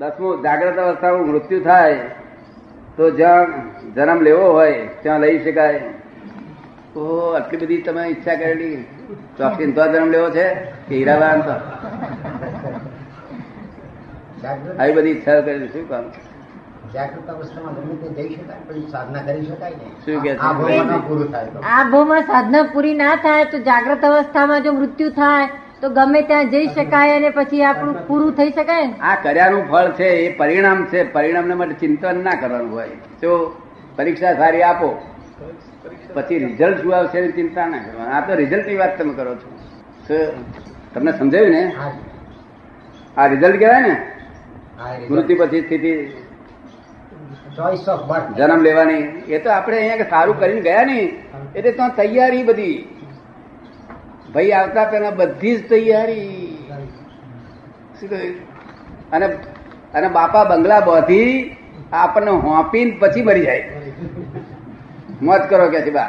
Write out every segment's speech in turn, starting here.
દસમું જાગ્રત અવસ્થામાં મૃત્યુ થાય તો જ્યાં જન્મ લેવો હોય ત્યાં લઈ શકાય. ઓહો આટલી બધી તમે ઈચ્છા કરેલી. ચોકસીન તો જન્મ લેવો છે? કે હીરાબાન તો? આવી બધી ઈચ્છા કરેલી. શું કામ? જાગૃત અવસ્થામાં ગમે તે જઈ શકાય પછી સાધના કરી શકાય ને. શું કહે આ ભાવમાં પૂરું થાય આ ભાવમાં સાધના પૂરી ના થાય તો જાગ્રત અવસ્થામાં જો મૃત્યુ થાય તો ગમે ત્યાં જઈ શકાય અને પછી આપણું પૂરું થઈ શકાય ને? આ કર્યાનું ફળ છે એ પરિણામ છે પરિણામને માટે ચિંતન ના કરવાનું હોય. જો પરીક્ષા સારી આપો પછી રિઝલ્ટ શું આવશે એની ચિંતા ના કરવાનું. આ તો રિઝલ્ટની વાત તમે કરો છો. તમને સમજાયું ને? આ રિઝલ્ટ કહેવાય ને? મૃત્યુ પછી સ્થિતિ. જન્મ લેવાની. એ તો આપણે અહીંયા સારું કરીને ગયા નહીં. એટલે તો તૈયારી બધી. ભાઈ, આવતા પહેલા બધી જ તૈયારી. શું? અને અને બાપા બંગલા બાંધી, આપણને હોંપીને પછી મરી જાય. મોત કરો કે છે બા.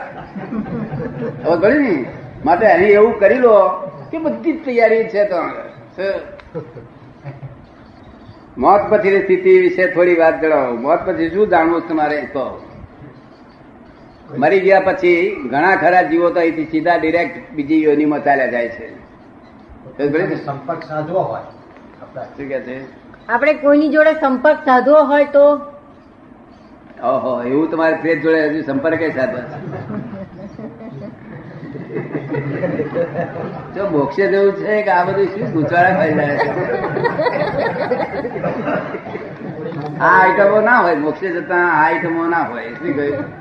હવે ગયું ને? માટે અહીં એવું કરી લો કે બધી જ તૈયારી છે તો? મોત પછીની સ્થિતિ વિશે થોડી વાત જણાવો. મોત પછી શું જાણવું તમારે? કહો. મરી ગયા પછી ઘણા ખરા જીવો તો અહીંથી સીધા ડિરેક્ટ બીજી યોનિમાં ચાલ્યા જાય છે? સંપર્ક સાધવો હોય. શું કે છે? આપણે કોઈની જોડે સંપર્ક સાધવો હોય તો? ઓહો એવું તમારે ફેર જોડે હજુ સંપર્ક સાધવા જો મોક્ષે જેવું છે કે આ બધું શું ગુચવાડા ખાઈ જાય છે? આ આઈટમો ના હોય મોક્ષે જતા આ આઈટમો ના હોય શું કહ્યું?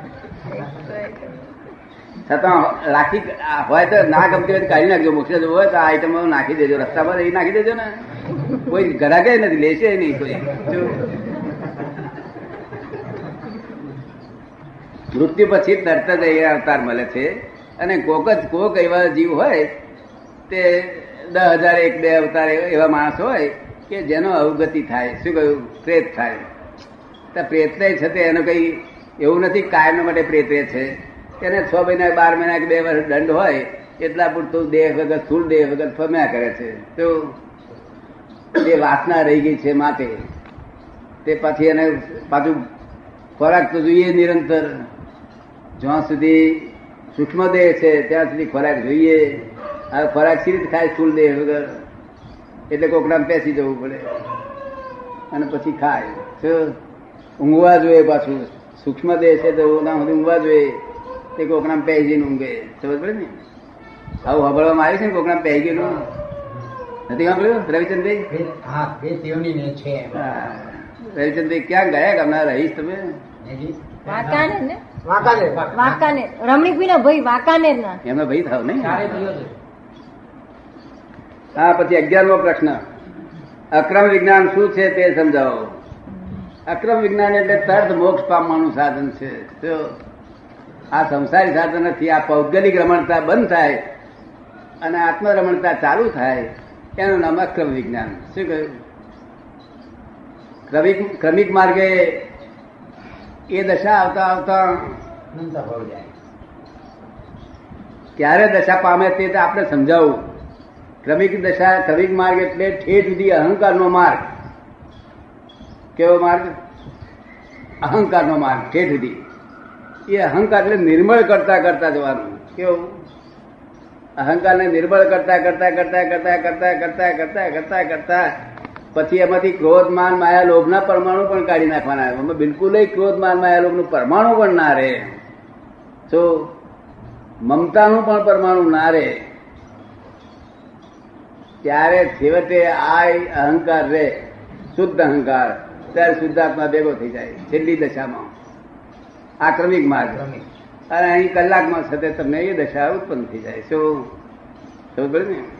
છતાં રાખી હોય તો ના ગમતી હોય કાઢી નાખજો. મોક્ષ જવું હોય તો આ આઈટમો નાખી દેજો. રસ્તા પર એ નાખી દેજો ને. કોઈ ઘરાકે નથી, લેશે નહીં કોઈ? મૃત્યુ પછી તરત જ એ અવતાર મળે છે. અને કોક જ કોક એવા જીવ હોય તે દસ હજાર એક બે અવતાર એવા માણસ હોય કે જેનો અવગતિ થાય. શું કહ્યું? પ્રેત થાય. તો પ્રેત છે તે એનો કઈ એવું નથી કાયમ માટે પ્રેતવે છે. એને છ મહિના, બાર મહિના કે બે વર્ષ દંડ હોય, એટલા પૂરતું દેહ વગર, સ્થૂળ દેહ વગર ફમ્યા કરે છે. તો એ વાસના રહી ગઈ છે માટે તે પછી એને પાછું ખોરાક તો જોઈએ નિરંતર. જ્યાં સુધી સૂક્ષ્મ દેહ છે, ત્યાં સુધી ખોરાક જોઈએ. હવે ખોરાક સી રીતે ખાય? સ્થૂળ દેહ વગર. એટલે કોકડામાં પેસી જવું પડે. અને પછી ખાય? ઊંઘવા જોઈએ પાછું. સૂક્ષ્મ દેહ છે તો ના સુધી ઊંઘવા જોઈએ. તે કોકડામાં પેસીને ઊંઘે. સમજ પડે ને? આવું સાંભળવામાં આવ્યું છે ને પેસી ગયેલું નથી સાંભળ્યું? રવિચંદ્રભાઈ? હા બે તેવની છે. રવિચંદ્રભાઈ ક્યાં ગયા ગામના રહીશ તમે? વાંકાનેર ને વાંકાનેર. વાંકાનેર. રમણીકભાઈ ના ભાઈ વાંકાનેર ના એમનો ભાઈ થાવ નહીં. હા પછી અગિયારમો પ્રશ્ન. અક્રમ વિજ્ઞાન શું છે તે સમજાવો. અક્રમ વિજ્ઞાન એટલે તર્થ મોક્ષ પામવાનું સાધન છે. આ સંસારી સાધન નથી આ ભૌગોલિક રમણતા બંધ થાય અને આત્મરમણતા ચાલુ થાય એનું નામ અક્રમ વિજ્ઞાન. શું કહ્યું? ક્રમિક ક્રમિક માર્ગે એ દશા આવતા આવતા ક્યારે દશા પામે તે તો આપણે સમજાવવું ક્રમિક દશા ક્રમિક માર્ગ એટલે ઠેઠ સુધી અહંકારનો માર્ગ. કેવો માર્ગ? અહંકારનો માર્ગ ઠેઠ સુધી એ અહંકાર એટલે નિર્મળ કરતા કરતા જવાનું. કેવું? અહંકારને નિર્મળ કરતા કરતા કરતા કરતા કરતા કરતા કરતા કરતા કરતા પછી એમાંથી ક્રોધ, માન, માયા, લોભના પરમાણુ પણ કાઢી નાખવાના એમાં બિલકુલ ક્રોધ, માન, માયા, લોભનું પરમાણુ પણ ના રહે. તો મમતાનું પણ પરમાણુ ના રહે, ત્યારે છેવટે આ અહંકાર રે શુદ્ધ અહંકાર. ત્યારે શુદ્ધાત્મા ભેગો થઈ જાય. છેલ્લી દશામાં. આ ક્રમિક માર્ગ. અને અહીં કલાકમાં સાથે તમને એ દશા ઉત્પન્ન થઈ જાય. શું? સમજ ને?